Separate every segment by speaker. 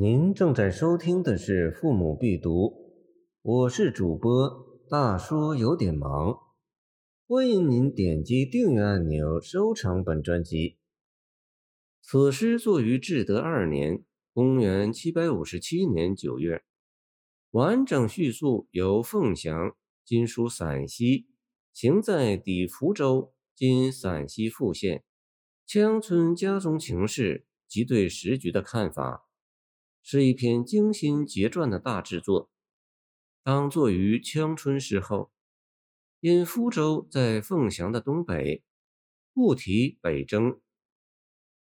Speaker 1: 您正在收听的是《父母必读》，我是主播大叔，有点忙。欢迎您点击订阅按钮，收藏本专辑。此诗作于至德二年（公元757年）九月，完整叙述由凤翔（今属陕西）行在抵福州（今陕西富县）乡村家中情事及对时局的看法。是一篇精心结撰的大制作。当作于羌春时候，因福州在凤翔的东北，故题北征。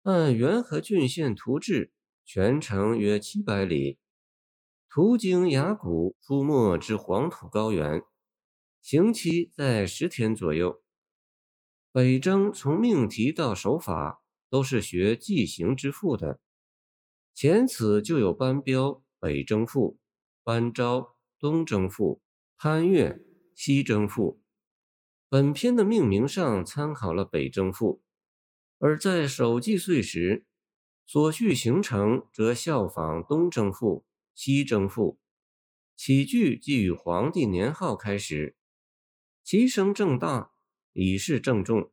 Speaker 1: 按元和郡县图志，全程约七百里，途经崖谷，出没至黄土高原，行期在十天左右。北征从命题到手法，都是学纪行之赋的。前此就有班彪《北征赋》，班昭《东征赋》，潘岳《西征赋》。本篇的命名上参考了《北征赋》，而在首记岁时，所叙行程则效仿《东征赋》《西征赋》。起句即与皇帝年号开始，其声正大，以示郑重，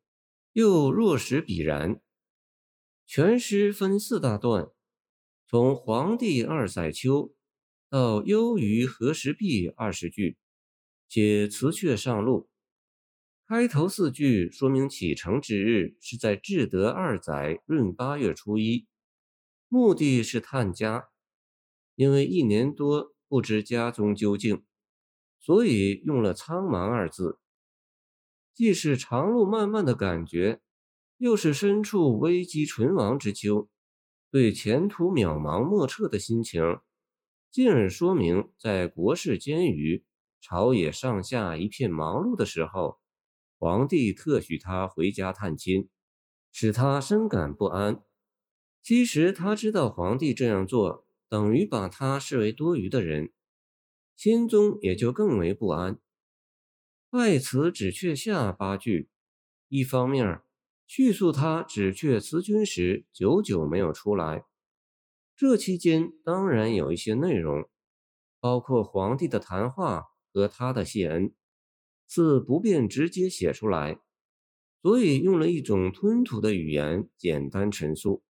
Speaker 1: 又若实比然。全诗分四大段。从黄帝二载秋到忧于何时毕二十句，且辞却上路。开头四句说明启程之日是在至德二载闰八月初一，目的是探家，因为一年多不知家中究竟，所以用了苍茫二字，既是长路漫漫的感觉，又是身处危机存亡之秋。对前途渺茫莫测的心情，进而说明在国事艰余、朝野上下一片忙碌的时候，皇帝特许他回家探亲，使他深感不安。其实他知道皇帝这样做等于把他视为多余的人，心中也就更为不安。外辞只却下八句，一方面。叙述他止却辞君时，久久没有出来。这期间当然有一些内容，包括皇帝的谈话和他的谢恩，似不便直接写出来，所以用了一种吞吐的语言简单陈述。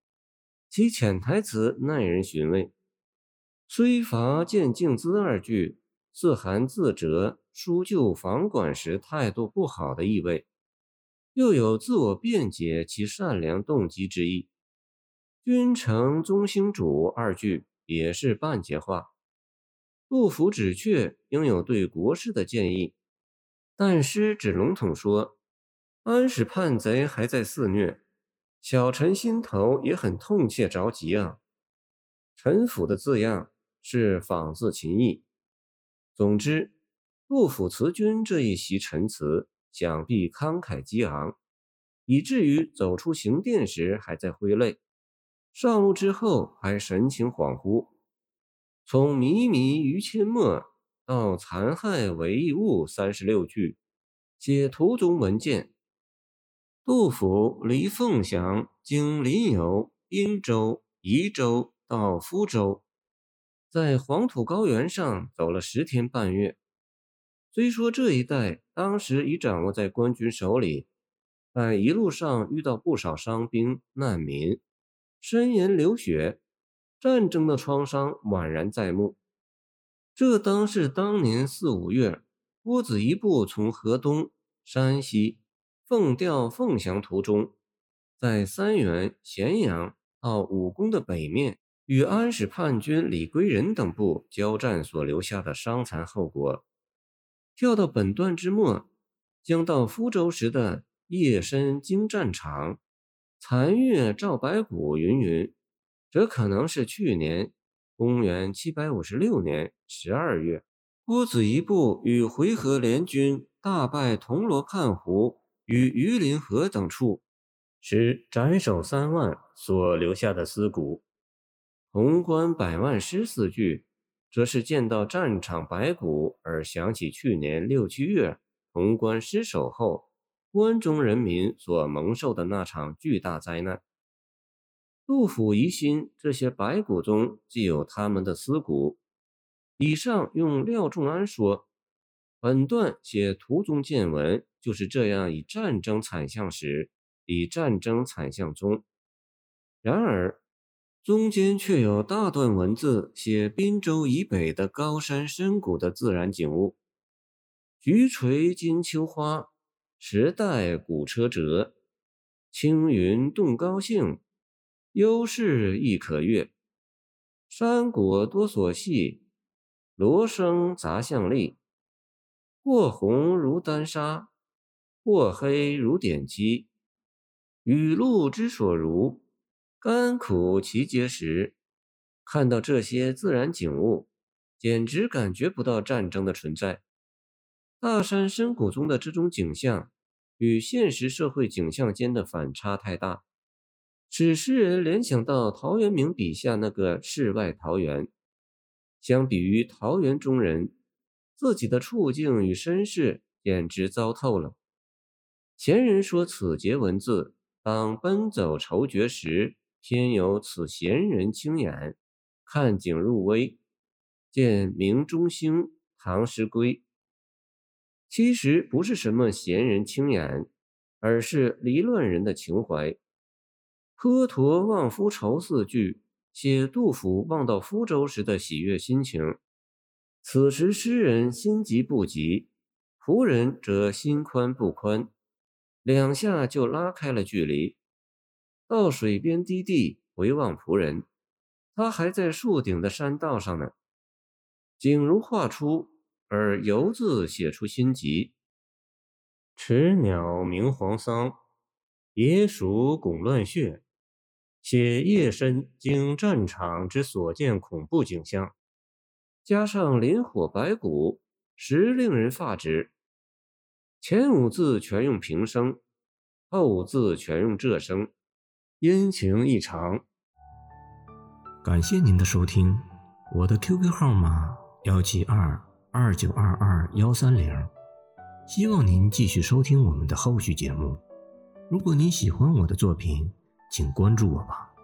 Speaker 1: 其潜台词耐人寻味，虽乏见敬资二句，似含自责书旧房管时态度不好的意味。又有自我辩解其善良动机之意。君臣忠心主二句也是半截话。杜甫只却应有对国事的建议，但诗只笼统说：“安史叛贼还在肆虐，小臣心头也很痛切着急啊。”陈府的字样是仿自秦意。总之，杜甫辞君这一席陈词。想必慷慨激昂，以至于走出行殿时还在挥泪，上路之后还神情恍惚。从“靡靡于阡陌”到“残害为异物”三十六句，写途中闻见。杜甫离凤翔经临游、滨州、宜州到福州，在黄土高原上走了十天半月。虽说这一带当时已掌握在官军手里，但一路上遇到不少伤兵难民，身颜流血，战争的创伤宛然在目。这当是当年四五月，郭子仪部从河东山西奉调凤翔途中，在三原、咸阳到武功的北面，与安史叛军李归仁等部交战所留下的伤残后果。跳到本段之末，将到福州时的夜深经战场、残月照白骨云云，这可能是去年公元七百五十六年十二月，郭子仪部与回纥联军大败铜锣畔湖与榆林河等处，时斩首三万所留下的尸骨。潼关百万尸四句。则是见到战场白骨而想起去年六七月潼关失守后，关中人民所蒙受的那场巨大灾难。杜甫疑心这些白骨中既有他们的尸骨。以上用廖仲安说，本段写图中见闻就是这样以战争惨象时，以战争惨象中。然而。中间却有大段文字写滨州以北的高山深谷的自然景物：菊垂金秋花，时代古车辙，青云动高兴，幽室亦可悦。山谷多所系，罗生杂向丽。或红如丹砂，或黑如点漆。雨露之所如。甘苦其结时，看到这些自然景物，简直感觉不到战争的存在。大山深谷中的这种景象，与现实社会景象间的反差太大，使诗人联想到陶渊明笔下那个世外桃源。相比于桃源中人，自己的处境与身世简直糟透了。前人说此节文字，当奔走愁绝时。天有此闲人清眼，看景入微，见明中兴，唐诗归。其实不是什么闲人清眼，而是离乱人的情怀。蹉跎望夫愁四句，写杜甫望到福州时的喜悦心情。此时诗人心急不急，仆人则心宽不宽，两下就拉开了距离。到水边低地回望仆人，他还在树顶的山道上呢。景如画出，而游字写出心急。池鸟鸣黄桑，野鼠拱乱穴。写夜深经战场之所见恐怖景象，加上林火白骨，实令人发指。前五字全用平声，后五字全用仄声。阴晴异常。
Speaker 2: 感谢您的收听，我的 QQ 号码幺七二二九二二幺三零，希望您继续收听我们的后续节目。如果您喜欢我的作品，请关注我吧。